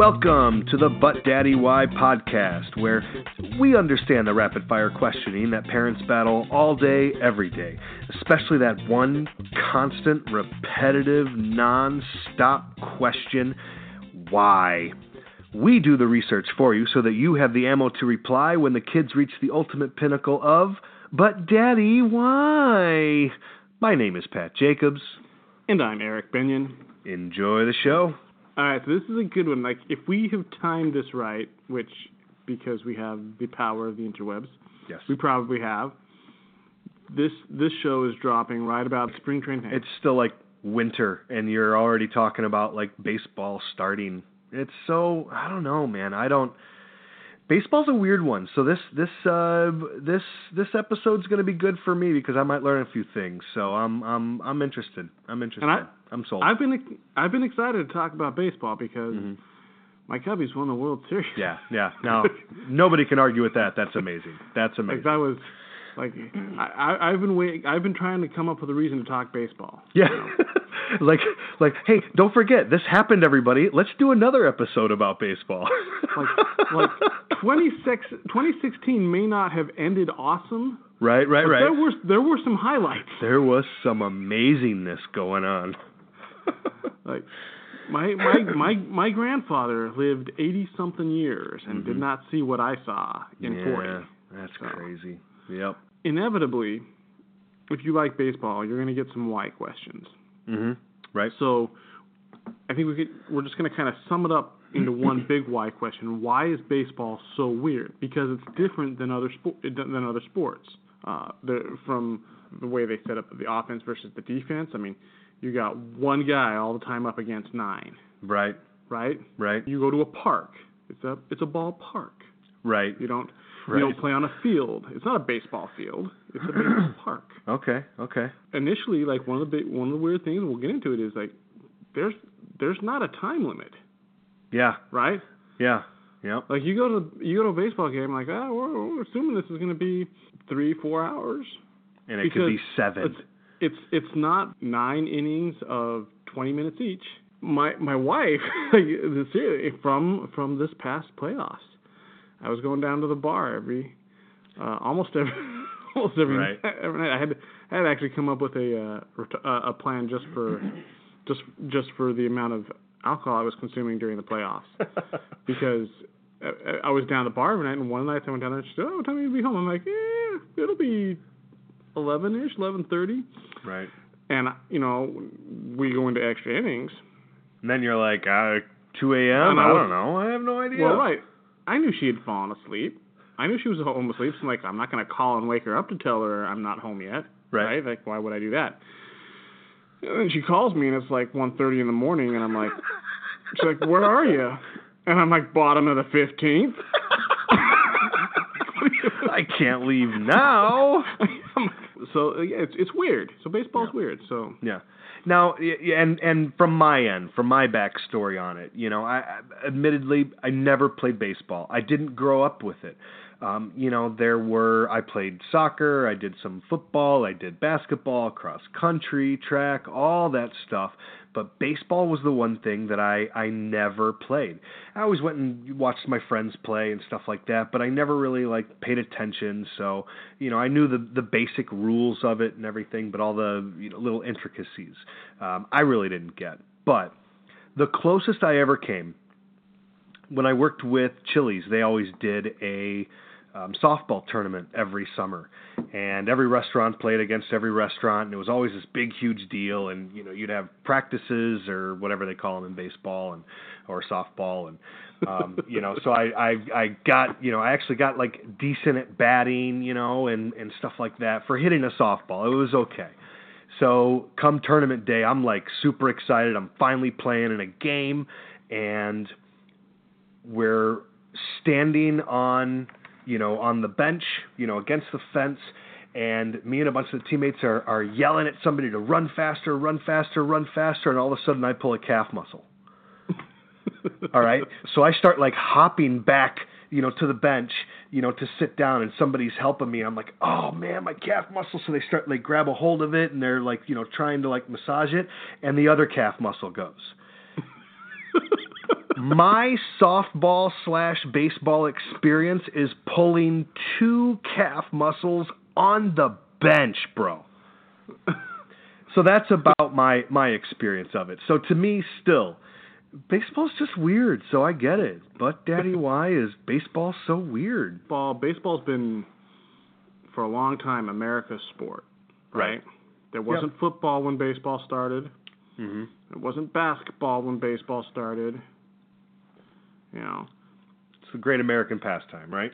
Welcome to the But Daddy Why podcast, where we understand the rapid fire questioning that parents battle all day, every day, especially that one constant, repetitive, non stop question why? We do the research for you so that you have the ammo to reply when the kids reach the ultimate pinnacle of, But Daddy, why? My name is Pat Jacobs. And I'm Eric Benyon. Enjoy the show. All right, so this is a good one. Like, if we have timed this right, which because we have the power of the interwebs, Yes. we probably have. This this show is dropping right about spring training. it's still like winter and you're already talking about like baseball starting. It's so I don't know, man. I don't Baseball's a weird one. So this this uh this this episode's going to be good for me because I might learn a few things. So I'm I'm I'm interested. I'm interested. And I- I'm sold. I've been I've been excited to talk about baseball because my Cubbies won the World Series. Mm-hmm. yeah, yeah. Now nobody can argue with that. That's amazing. That's like amazing. that was like I, I I've been waiting. I've been trying to come up with a reason to talk baseball. Yeah. like like hey, don't forget this happened everybody. Let's do another episode about baseball. Like like 26, 2016 may not have ended awesome, right, right, right. there were there were some highlights. There was some amazingness going on. Like my my my my grandfather lived eighty something years and did not see what I saw in Mm-hmm. yeah, forty. that's So. crazy. Yep. Inevitably, if you like baseball, you're going to get some why questions. Mhm. Right. So I think we could we're just going to kind of sum it up into one big why question. Why is baseball so weird? Because it's different than other sport than other sports. Uh, the, from the way they set up the offense versus the defense. I mean, you got one guy all the time up against nine, Right. right? Right. You go to a park. It's a it's a ballpark. Right. You don't Right. you don't play on a field. It's not a baseball field. It's a baseball park. Okay. Okay. Initially, like one of the big, one of the weird things we'll get into it is like there's there's not a time limit, Yeah. right? Yeah. Yep. Like you go to you go to a baseball game, like ah, we're, we're assuming this is going to be three four hours. And it could be seven. It's it's it's not nine innings of twenty minutes each. My my wife, like, from from this past playoffs, I was going down to the bar every, uh, almost every, almost every, Right. every night. I had to, I had to actually come up with a uh, uh, a plan just for, just just for the amount of alcohol I was consuming during the playoffs, because. I, I was down at the bar every night, and one night I went down there and she said, "Oh, what time are you be home?" I'm like, "Yeah, it'll be eleven ish, eleven thirty. right. And you know, we go into extra innings. And then you're like, uh, 2 a.m. I I don't know. I have no idea. Well, right. I knew she had fallen asleep. I knew she was home asleep. So I'm like, I'm not going to call and wake her up to tell her I'm not home yet. Right. Like, why would I do that? And then she calls me, and it's like 1:30 in the morning, and I'm like, she's like, where are you? And I'm like, bottom of the 15th. I can't leave now. so uh, yeah, it's it's weird. So baseball's weird. So Yeah. Now, and and from my end, from my backstory on it, you know, I, I admittedly I never played baseball. I didn't grow up with it. Um, you know, there were I played soccer, I did some football, I did basketball, cross country, track, all that stuff. But baseball was the one thing that I I never played. I always went and watched my friends play and stuff like that, but I never really like paid attention. So you know, I knew the the basic rules of it and everything, but all the you know, little intricacies um, I really didn't get. But the closest I ever came when I worked with Chili's, they always did a um, softball tournament every summer, and every restaurant played against every restaurant, and it was always this big, huge deal. And you know, you'd have practices or whatever they call them in baseball and or softball, and um, you know, so I, I I got you know I actually got like decent at batting, you know, and and stuff like that for hitting a softball. It was okay. So come tournament day, I'm like super excited. I'm finally playing in a game, and we're standing on you know on the bench you know against the fence and me and a bunch of the teammates are, are yelling at somebody to run faster run faster run faster and all of a sudden i pull a calf muscle. All right? So i start like hopping back you know to the bench you know to sit down and somebody's helping me i'm like oh man my calf muscle. So they start like grab a hold of it and they're like you know trying to like massage it and the other calf muscle goes my softball slash baseball experience is pulling two calf muscles on the bench, bro. so that's about my my experience of it. So to me, still, baseball's just weird. So I get it. But Daddy, why is baseball so weird? Ball baseball's been for a long time America's sport, right? Right. There wasn't football when baseball started. Mm-hmm. It wasn't basketball when baseball started. You know, It's a great American pastime, right?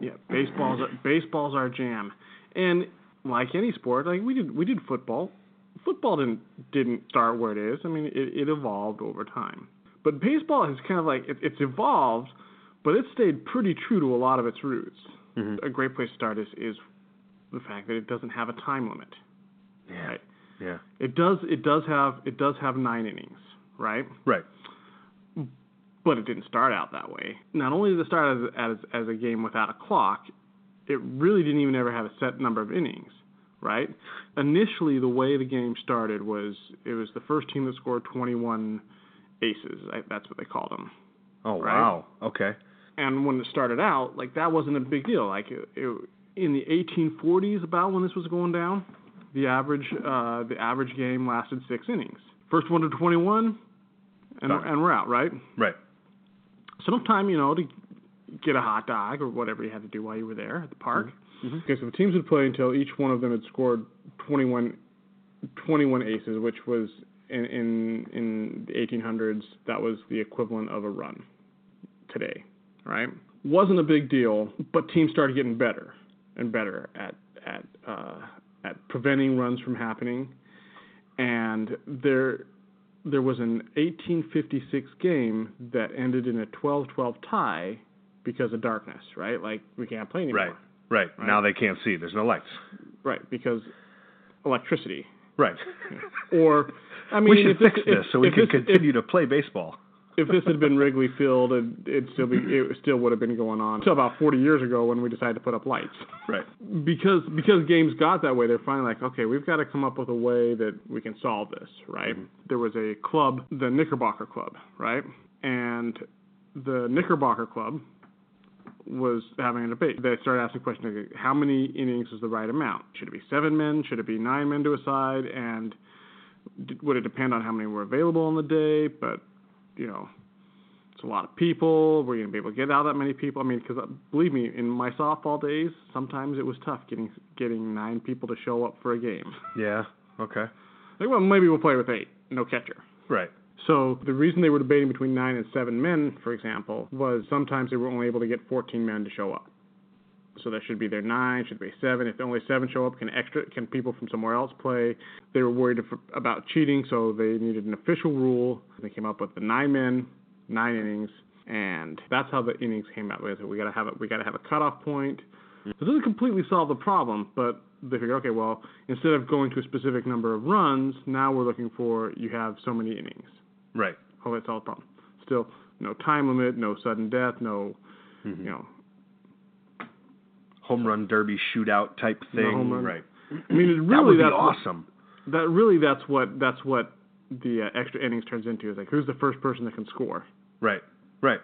yeah, baseball's baseball's our jam, and like any sport, like we did we did football. Football didn't didn't start where it is. I mean, it, it evolved over time. But baseball has kind of like it, it's evolved, but it stayed pretty true to a lot of its roots. Mhm. A great place to start is is the fact that it doesn't have a time limit. Yeah. Right. Yeah. It does it does have it does have nine innings, right? Right. But it didn't start out that way. Not only did it start as, as, as a game without a clock, it really didn't even ever have a set number of innings, right? Initially, the way the game started was it was the first team that scored 21 aces. I, that's what they called them. Oh Right. wow. Okay. And when it started out, like that wasn't a big deal. Like it, it, in the 1840s, about when this was going down, the average uh, the average game lasted six innings. First one to 21, and, and we're out, right? Right. Sometime, you know, to get a hot dog or whatever you had to do while you were there at the park. Mm-hmm. Okay, so the teams would play until each one of them had scored 21, 21 aces, which was in, in in the 1800s that was the equivalent of a run today, right? Wasn't a big deal, but teams started getting better and better at at uh, at preventing runs from happening, and there there was an 1856 game that ended in a 12-12 tie because of darkness, right? Like we can't play anymore. Right. Right. Right. Now they can't see. There's no lights. Right, because electricity. Right. Or I mean, we should if this, fix this if, so we if can this, continue to play baseball. If, this had been Wrigley Field, it, it'd still be it still would have been going on until about 40 years ago when we decided to put up lights. Right. because because games got that way, they're finally like, okay, we've got to come up with a way that we can solve this, right? Mm-hmm. There was a club, the Knickerbocker Club, right? And the Knickerbocker Club was having a debate. They started asking questions like, how many innings is the right amount? Should it be seven men? Should it be nine men to a side? And would it depend on how many were available on the day? But you know, it's a lot of people. We're going to be able to get out that many people. I mean, because uh, believe me, in my softball days, sometimes it was tough getting getting nine people to show up for a game. Yeah. Okay. Like, well, maybe we'll play with eight, no catcher. Right. So the reason they were debating between nine and seven men, for example, was sometimes they were only able to get 14 men to show up. So that should be their nine, should be seven. If only seven show up, can extra can people from somewhere else play? They were worried if, about cheating, so they needed an official rule. They came up with the nine men, nine innings, and that's how the innings came out. We got to have it. We got to have a cutoff point. This doesn't completely solve the problem, but they figure, okay, well, instead of going to a specific number of runs, now we're looking for you have so many innings. Right. Oh, that's all the problem. Still, no time limit, no sudden death, no, Mm-hmm. you know, home run derby shootout type thing. Right. I mean, it that really would be that's awesome. What, that really that's what that's what the uh, extra innings turns into. Is like who's the first person that can score. Right. Right.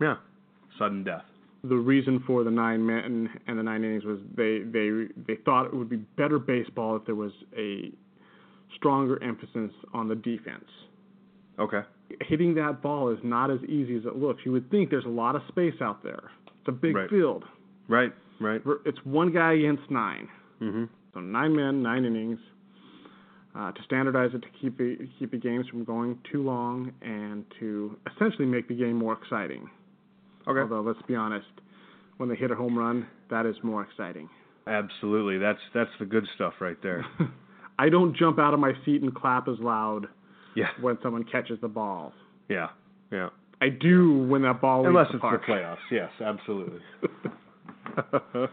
Yeah. Sudden death. The reason for the nine men and the nine innings was they they they thought it would be better baseball if there was a stronger emphasis on the defense. Okay. Hitting that ball is not as easy as it looks. You would think there's a lot of space out there. It's a big Right. field. Right. Right. It's one guy against nine. mm-hmm. So nine men, nine innings. Uh, to standardize it to keep the keep the games from going too long and to essentially make the game more exciting. Okay. Although let's be honest, when they hit a home run, that is more exciting. Absolutely. That's that's the good stuff right there. I don't jump out of my seat and clap as loud Yeah. when someone catches the ball. Yeah. Yeah. I do when that ball Unless leaves it's the the playoffs. Yes, absolutely.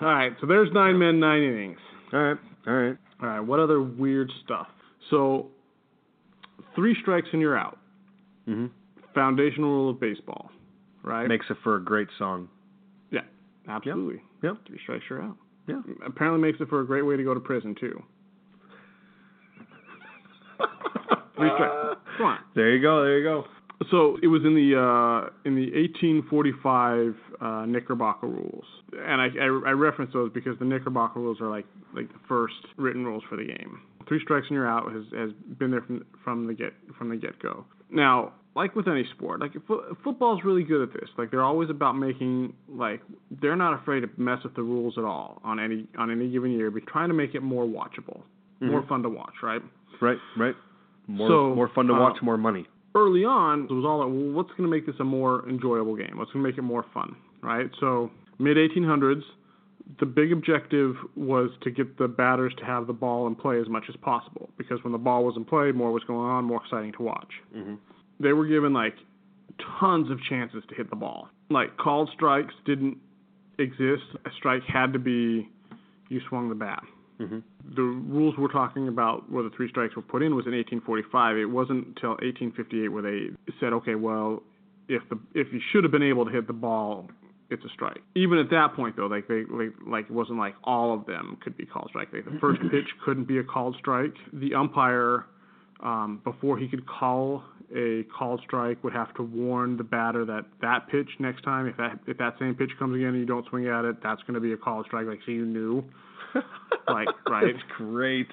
All right, so there's nine men, nine innings. All right. All right. All right, what other weird stuff? So, three strikes and you're out. Mm-hmm. Foundational rule of baseball, right? Makes it for a great song. yeah, absolutely. Yep. Three strikes, you're out. Yeah. Apparently makes it for a great way to go to prison too. Three strikes. Come on. There you go. There you go. So it was in the uh, in the 1845 uh, Knickerbocker rules, and I, I I reference those because the Knickerbocker rules are like like the first written rules for the game. Three strikes and you're out has has been there from from the get from the get go. Now, like with any sport, like fo- football's really good at this. Like they're always about making like they're not afraid to mess with the rules at all on any on any given year, but trying to make it more watchable, more fun to watch, right? Right. Right. More So, more fun to uh, watch, more money. Early on, it was all like, well, what's going to make this a more enjoyable game? What's going to make it more fun, right? So, mid 1800s, the big objective was to get the batters to have the ball in play as much as possible because when the ball was in play, more was going on, more exciting to watch. Mm-hmm. They were given like tons of chances to hit the ball. Like called strikes didn't exist. A strike had to be you swung the bat the rules we're talking about where the three strikes were put in was in 1845. It wasn't until 1858 where they said, okay, well, if the if you should have been able to hit the ball, it's a strike. Even at that point, though, like they like, like it wasn't like all of them could be called strike. Like the first pitch couldn't be a called strike. The umpire, um, before he could call a called strike, would have to warn the batter that that pitch next time, if that if that same pitch comes again and you don't swing at it, that's going to be a called strike. Like so you knew. like right That's great.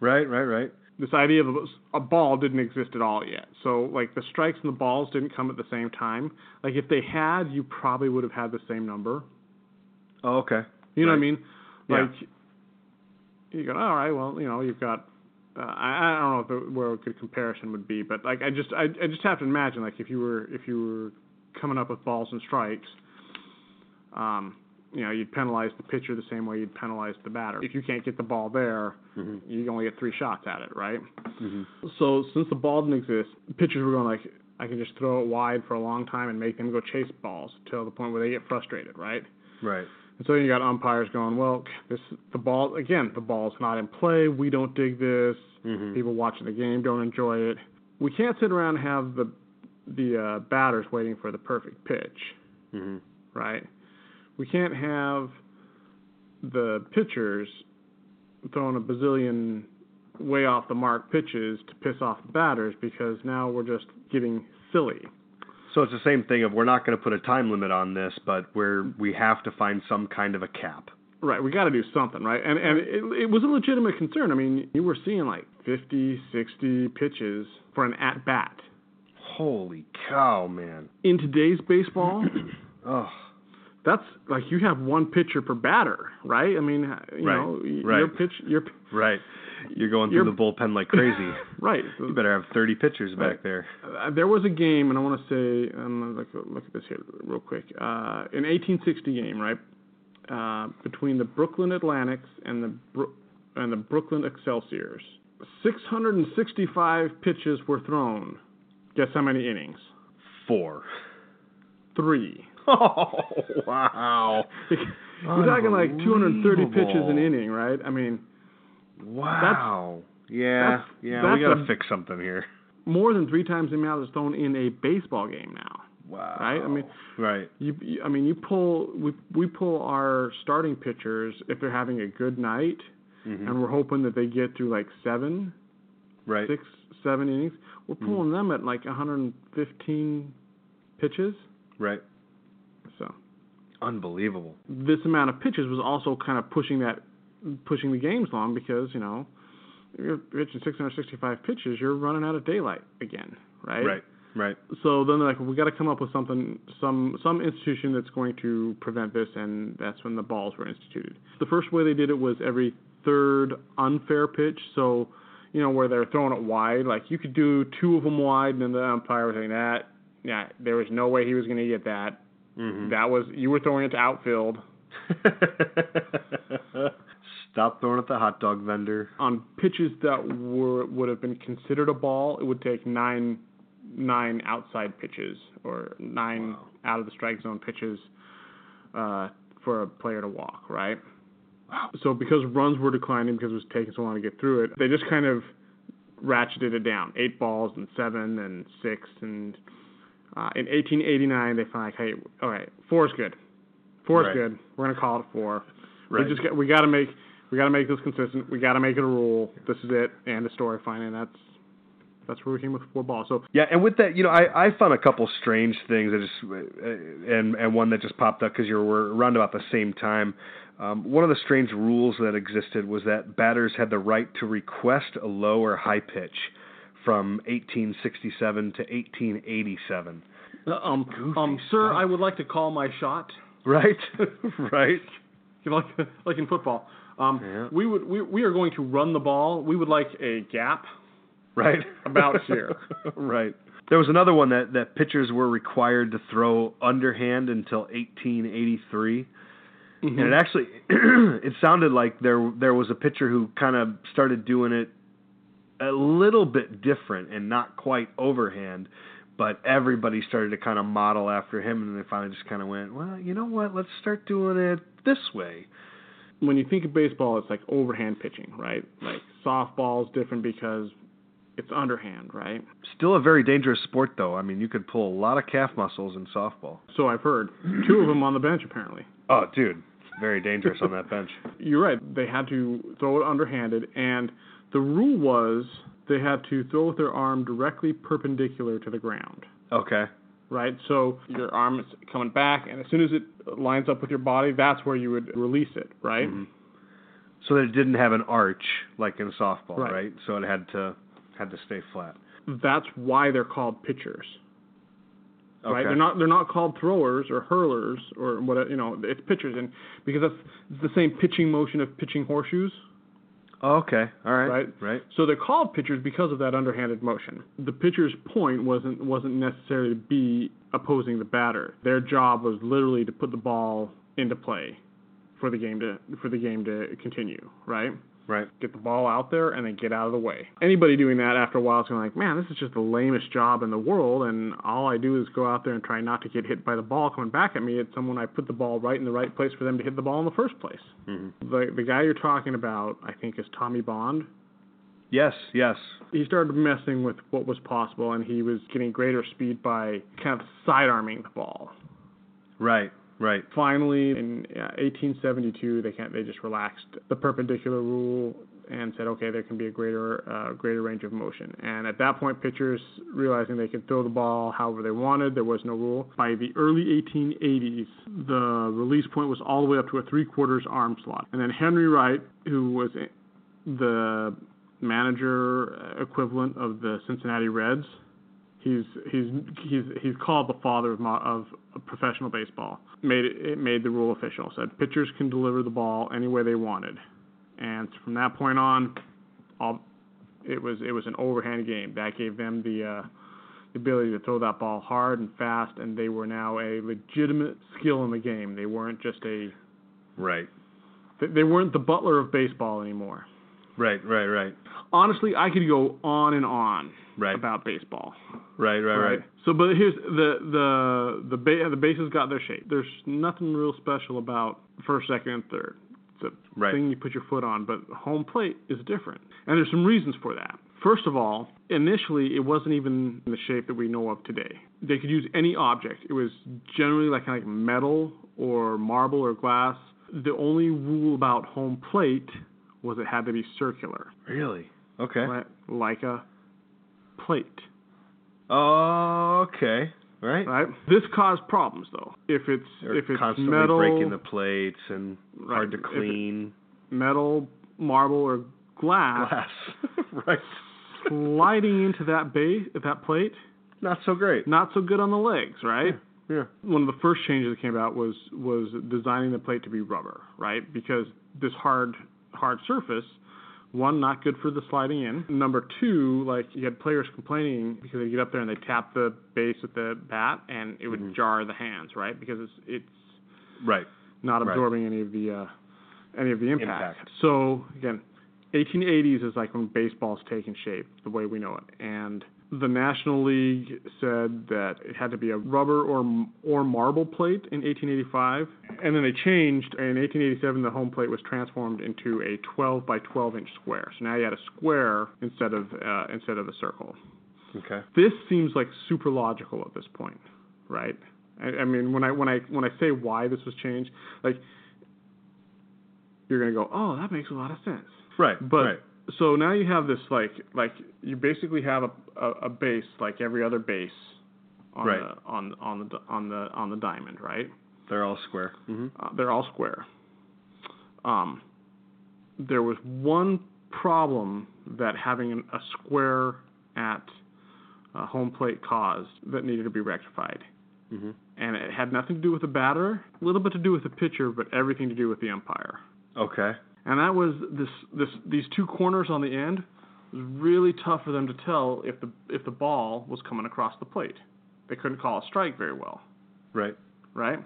Right. Right. Right. this idea of a, a ball didn't exist at all yet. So like the strikes and the balls didn't come at the same time. Like if they had, you probably would have had the same number. Oh, okay. You know what I Right. mean? Yeah. Like you go, all right, well, you know, you've got. Uh, I, I don't know if the, where a good comparison would be, but like I just I, I just have to imagine like if you were if you were coming up with balls and strikes, um, you know, you'd penalize the pitcher the same way you'd penalize the batter. If you can't get the ball there, you only get three shots at it, right? So since the ball didn't exist, pitchers were going like, I can just throw it wide for a long time and make them go chase balls till the point where they get frustrated, right? Right. And so you got umpires going, well, this the ball again, the ball's not in play. We don't dig this. People watching the game don't enjoy it. We can't sit around and have the the uh, batters waiting for the perfect pitch, Mhm. right? We can't have the pitchers throwing a bazillion way off the mark pitches to piss off the batters because now we're just getting silly. So it's the same thing of we're not going to put a time limit on this, but we're we have to find some kind of a cap. Right, we got to do something, right? And and it, it was a legitimate concern. I mean, you were seeing like 50, 60 pitches for an at bat. Holy cow, man! In today's baseball, Oh, that's like you have one pitcher per batter, right? I mean, you Right, know, right. your pitch, your right. You're going through You're- the bullpen like crazy. right. you better have 30 pitchers back there. Uh, there was a game, and I want to say, I'm gonna look, look at this here real quick. Uh, an 1860 game, right, uh, between the Brooklyn Atlantics and the Bro- and the Brooklyn Excelsiors. 665 pitches were thrown. Guess how many innings? Four. Three. Oh wow! You're talking like 230 pitches an inning, right? I mean, Wow. yeah, that's- yeah. that's we got to fix something here. more than three times the amount that's thrown in a baseball game now. Wow. Right? I mean, right. You, you I mean, you pull we we pull our starting pitchers if they're having a good night, Mhm. and we're hoping that they get through like seven, Right. six, seven innings. We're pulling them at like 115 pitches. Right. Unbelievable. this amount of pitches was also kind of pushing that pushing the games long because you know you're pitching 665 pitches, you're running out of daylight again, right? Right. Right. So then they're like, we got to come up with something, some some institution that's going to prevent this, and that's when the balls were instituted. The first way they did it was every third unfair pitch. So, you know, where they're throwing it wide, like you could do two of them wide, and then the umpire was saying that, yeah, there was no way he was going to get that. Mhm. That was you were throwing it to outfield Stop throwing at the hot dog vendor. on pitches that were would have been considered a ball. It would take nine nine outside pitches or nine Wow. out of the strike zone pitches uh, for a player to walk, right? So because runs were declining because it was taking so long to get through it, they just kind of ratcheted it down. Eight balls and seven and six and uh, in 1889 they find like, hey, all right, four is good. Four is Right. good. We're gonna call it four. Right. We just got, we got to make we got to make this consistent. We got to make it a rule. This is it, and the story fine, and that's that's where we came with four balls. So Yeah, and with that, you know, I, I found a couple strange things that just, uh, and and one that just popped up because you were around about the same time. Um, one of the strange rules that existed was that batters had the right to request a low or high pitch from 1867 to 1887. um um sir, I would like to call my shot. Right, right. Like like in football. Um, Yeah. we would we we are going to run the ball. We would like a gap. Right. About here. right. There was another one that, that pitchers were required to throw underhand until 1883. And it actually it sounded like there there was a pitcher who kind of started doing it a little bit different and not quite overhand, but everybody started to kind of model after him and they finally just kind of went, "Well, you know what? Let's start doing it this way." when you think of baseball, it's like overhand pitching, right? Like softball's different because it's underhand, right? Still a very dangerous sport though. I mean, you could pull a lot of calf muscles in softball. So I've heard. Two of them on the bench apparently. Oh, dude, very dangerous on that bench. You're right. They had to throw it underhanded, and the rule was they had to throw with their arm directly perpendicular to the ground. Okay. Right. So your arm is coming back, and as soon as it lines up with your body, that's where you would release it. Right. Mm-hmm. So that it didn't have an arch like in softball, Right. right? So it had to had to stay flat. That's why they're called pitchers. Okay. Right. They're not. They're not called throwers or hurlers or what. You know, it's pitchers, and because that's it's the same pitching motion of pitching horseshoes. Oh, okay. All right. Right. Right. So they're called pitchers because of that underhanded motion. The pitcher's point wasn't wasn't necessarily to be opposing the batter. Their job was literally to put the ball into play for the game to for the game to continue, right? Right. Get the ball out there and then get out of the way. Anybody doing that after a while is going to like, man, this is just the lamest job in the world, and all I do is go out there and try not to get hit by the ball coming back at me. It's someone I put the ball right in the right place for them to hit the ball in the first place. Mm-hmm. The the guy you're talking about, I think, is Tommy Bond Yes. Yes. he started messing with what was possible, and he was getting greater speed by kind of side arming the ball. Right. Right. Finally, in uh, 1872, they can they just relaxed the perpendicular rule and said, okay, there can be a greater uh, greater range of motion. And at that point, pitchers realizing they could throw the ball however they wanted, there was no rule. By the early 1880s, the release point was all the way up to a three quarters arm slot. And then Henry Wright, who was the manager equivalent of the Cincinnati Reds. He's he's he's he's called the father of of professional baseball. Made it, it made the rule official. Said pitchers can deliver the ball any way they wanted, and from that point on, all it was it was an overhand game. That gave them the uh, the ability to throw that ball hard and fast, and they were now a legitimate skill in the game. They weren't just a Right. they weren't the butler of baseball anymore. Right. Right. Right. Honestly, I could go on and on Right. about baseball. Right. Right. Right. So, but here's the the the ba- the bases got their shape. There's nothing real special about first, second, and third. It's a Right. thing you put your foot on, but home plate is different, and there's some reasons for that. First of all, initially it wasn't even in the shape that we know of today. They could use any object. It was generally like like metal or marble or glass. The only rule about home plate was it had to be circular, Really? Okay. right? like a plate. Oh, okay. Right. Right. This caused problems though. If it's They're if it's constantly metal, breaking the plates and hard to Right. If it- clean. metal, marble, or glass, Glass. right. sliding into that base, that plate, Not so great. not so good on the legs, right? Yeah. One of the first changes that came about was was designing the plate to be rubber, right? Because this hard hard surface, one not good for the sliding in. Number two, like you had players complaining because they get up there and they tap the base with the bat and it would Mm-hmm. jar the hands, right? Because it's it's Right. not Right. absorbing any of the uh, any of the impact. Impact. So again, 1880s is like when baseball's taking shape the way we know it, and the National League said that it had to be a rubber or or marble plate in 1885, and then they changed. In 1887, the home plate was transformed into a 12 by 12 inch square. So now you had a square instead of uh, instead of a circle Okay. this seems like super logical at this point, right? I, I mean, when I when I when I say why this was changed, like you're gonna go, oh, that makes a lot of sense. Right. But right. So now you have this like like you basically have a a, a base like every other base on Right. the on on the on the on the diamond, right? They're all square. hmm Uh, they're all square. Um, there was one problem that having an, a square at uh, home plate caused that needed to be rectified. Mhm. And it had nothing to do with the batter, a little bit to do with the pitcher, but everything to do with the umpire. Okay. And that was this this these two corners on the end it was really tough for them to tell if the if the ball was coming across the plate. They couldn't call a strike very well Right. right?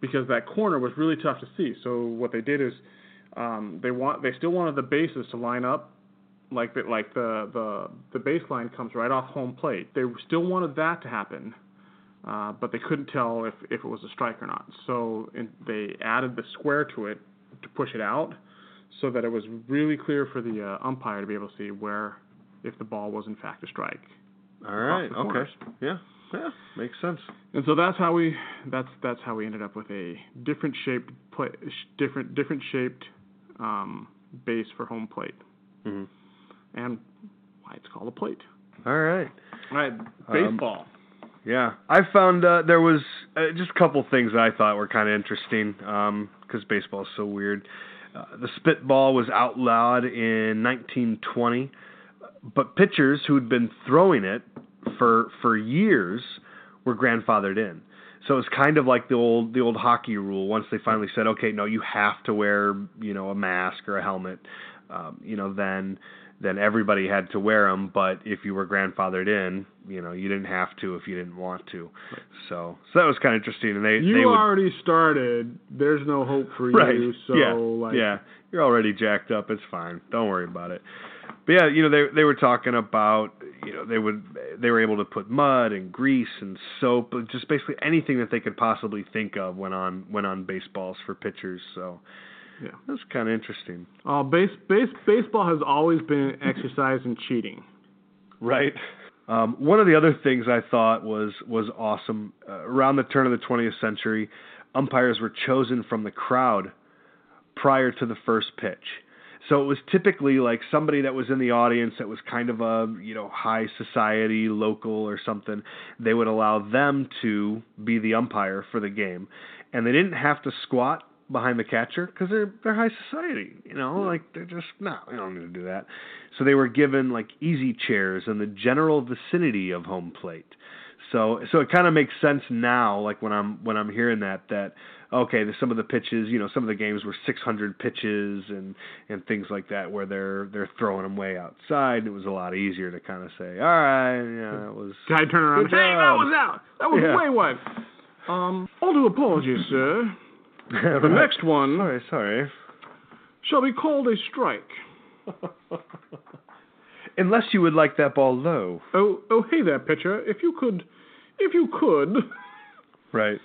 Because that corner was really tough to see. So what they did is um, they want they still wanted the bases to line up like the, like the the the baseline comes right off home plate. They still wanted that to happen, uh, but they couldn't tell if if it was a strike or not. So in, they added the square to it to push it out, so that it was really clear for the uh, umpire to be able to see where if the ball was in fact a strike. All right. the Okay. corners. Yeah. Yeah. Makes sense. And so that's how we that's that's how we ended up with a different shaped play, different different shaped um, base for home plate, Mhm. and why it's called a plate. All right. All right, baseball. Yeah, I found uh, there was uh, just a couple things that I thought were kind of interesting because baseball is so weird. Uh, the spitball was outlawed in 1920, but pitchers who'd been throwing it for for years were grandfathered in. So it's kind of like the old the old hockey rule. Once they finally said, okay, no, you have to wear you know a mask or a helmet, um, you know then then everybody had to wear them. But if you were grandfathered in, you know you didn't have to if you didn't want to. So so that was kind of interesting. And they you they would, already started. There's no hope for right you. So yeah like, yeah you're already jacked up. It's fine. Don't worry about it. But yeah, you know they they were talking about you know they would they were able to put mud and grease and soap, just basically anything that they could possibly think of went on went on baseballs for pitchers. So Yeah. that's kind of interesting, Oh, base base baseball has always been an exercise in cheating. right? Um, one of the other things I thought was was awesome uh, around the turn of the 20th century, umpires were chosen from the crowd prior to the first pitch. So it was typically like somebody that was in the audience that was kind of a, you know, high society, local or something. They would allow them to be the umpire for the game. And they didn't have to squat behind the catcher because they're they're high society, you know, like they're just no, we don't need to do that. So they were given like easy chairs in the general vicinity of home plate. So so it kind of makes sense now, like when I'm when I'm hearing that that okay, the, some of the pitches, you know, some of the games were 600 pitches and and things like that, where they're they're throwing them way outside. And it was a lot easier to kind of say, all right, yeah, it was Guy turn around. Hey, that was out. That was Yeah. way wide. Um, all due apologies, sir. The next one Sorry, sorry. shall be called a strike. Unless you would like that ball low, Oh, oh, hey there, pitcher. If you could, if you could, right?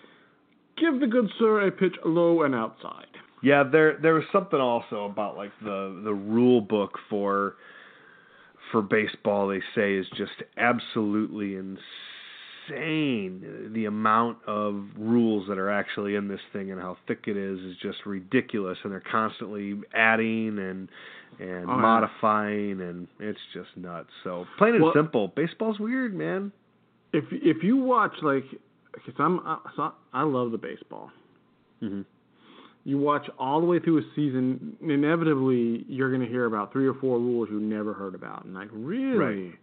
give the good sir a pitch low and outside. Yeah, there there was something also about like the the rule book for for baseball they say is just absolutely insane. The amount of rules that are actually in this thing and how thick it is is just ridiculous and they're constantly adding and and Oh, yeah. modifying and it's just nuts. So plain and Well- simple, baseball's weird, man. If if you watch like, cause I'm so I love the baseball. Mhm. You watch all the way through a season, inevitably you're going to hear about three or four rules you never heard about, and like really. Right.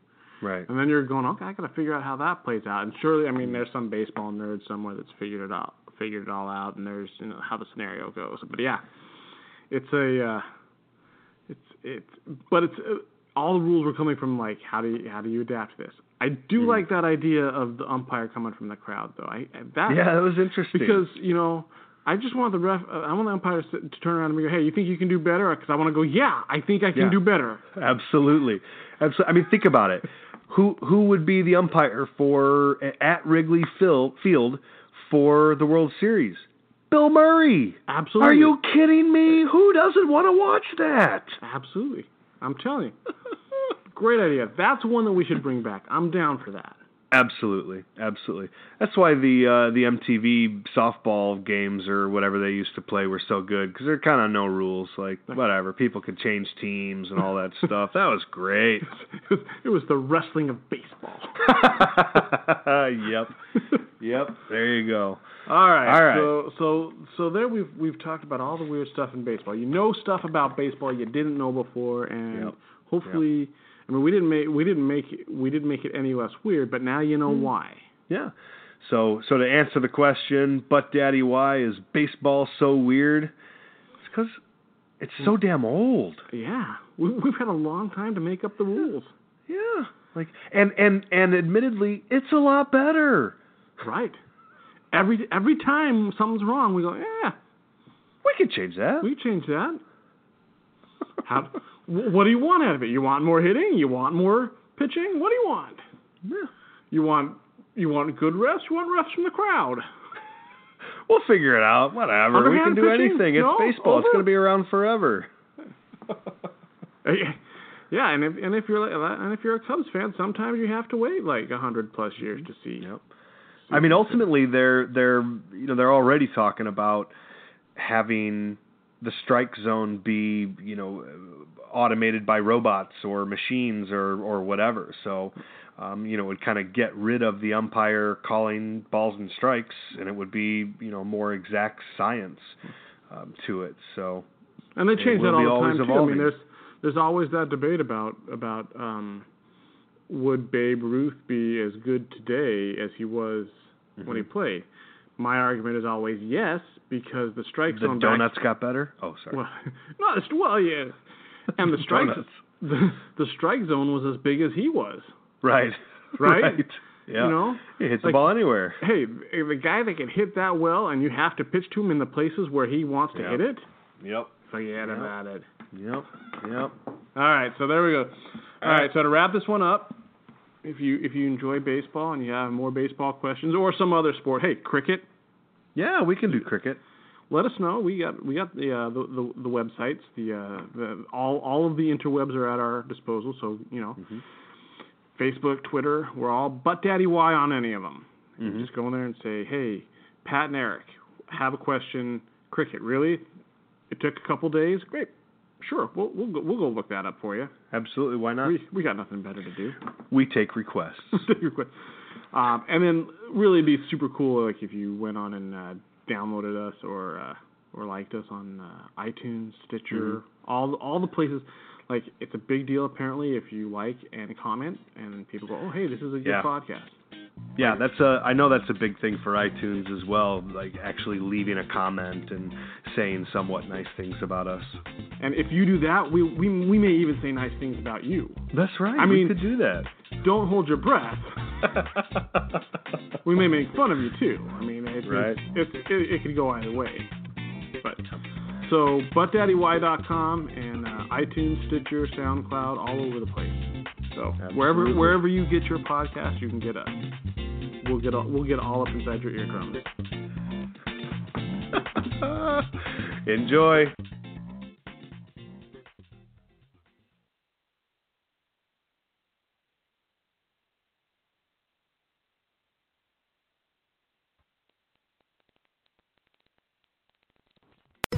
And then you're going, okay, I got to figure out how that plays out. And surely, I mean, there's some baseball nerd somewhere that's figured it out, figured it all out, and there's you know how the scenario goes. But yeah, it's a, uh, it's it's, but it's uh, all the rules were coming from like how do you how do you adapt this? I do like that idea of the umpire coming from the crowd though. I that Yeah, that was interesting. because you know. I just want the ref. Uh, I want the umpire to, to turn around and go, "Hey, you think you can do better?" Because I want to go, "Yeah, I think I can Yeah. do better." Absolutely. Absolutely. I mean, think about it. Who who would be the umpire for at Wrigley Phil, Field for the World Series? Bill Murray. Absolutely. Are you kidding me? Who doesn't want to watch that? Absolutely. I'm telling you. Great idea. That's one that we should bring back. I'm down for that. Absolutely, absolutely. That's why the uh, the MTV softball games or whatever they used to play were so good because they're kind of no rules. Like whatever, people could change teams and all that stuff. That was great. it was the wrestling of baseball. yep, yep. There you go. All right. All right. So so so there we've we've talked about all the weird stuff in baseball. You know stuff about baseball you didn't know before, and Yep. hopefully, I mean we didn't make we didn't make it, we didn't make it any less weird, but now you know Hmm. why. Yeah. So so to answer the question, but daddy, why is baseball so weird? It's because it's so damn old. Yeah, we, we've had a long time to make up the rules. Yeah. Like and and and admittedly, it's a lot better. Right. Every every time something's wrong, we go, yeah, We could change that. We change that. How? Wh- What do you want out of it? You want more hitting? You want more pitching? What do you want? Yeah. You want you want good refs? You want refs from the crowd? We'll figure it out. Whatever. we can do pitching? anything. It's No? baseball. It's going to be around forever. yeah, and if and if you're like, and if you're a Cubs fan, sometimes you have to wait like a hundred plus years to see. Yep. I mean, ultimately, they're they're you know they're already talking about having the strike zone be you know automated by robots or machines or or whatever. So, um, you know, it would kind of get rid of the umpire calling balls and strikes, and it would be you know more exact science um, to it. So, And they change that all the time too. I mean, there's there's always that debate about about um, would Babe Ruth be as good today as he was when he Mm-hmm. played. My argument is always yes because the strike the zone back- donuts got better. Oh, sorry. well, no, well, yeah, and the strike the, the strike zone was as big as he was. Right. Right? Yeah. You know, he hits the ball anywhere. hey, the guy that can hit that well, and you have to pitch to him in the places where he wants to Yeah. hit it. Yep. Forget Yeah. about it. Yep. Yep. All right, so there we go. All right, so to wrap this one up, if you if you enjoy baseball and you have more baseball questions or some other sport, hey, cricket, Yeah, we can do cricket. let us know. We got we got the uh, the, the the websites, the uh, the all all of the interwebs are at our disposal. So you know, Facebook, Twitter, we're all butt daddy y on any of them. You Mhm. Just go in there and say, hey, Pat and Eric, have a question. Cricket, really? It took a couple days. Great, sure. We'll we'll go, we'll go look that up for you. Absolutely. Why not? We we got nothing better to do. We take requests. Um, and then really it'd be super cool like if you went on and uh, downloaded us or uh, or liked us on uh, iTunes, Stitcher, all all the places. Like it's a big deal apparently if you like and comment and people go, oh hey, this is a good Yeah. podcast. Yeah, that's a. I know that's a big thing for iTunes as well. Like actually leaving a comment and saying somewhat nice things about us. And if you do that, we we we may even say nice things about you. That's right. I mean- to do that. Don't hold your breath. we may make fun of you too. I mean, it's, Right. it's, it's, it, it could go either way. But so, buttdaddy.com and uh, iTunes, Stitcher, SoundCloud, all over the place. So wherever wherever you get your podcast, you can get us. We'll get all, we'll get all up inside your eardrums. Enjoy.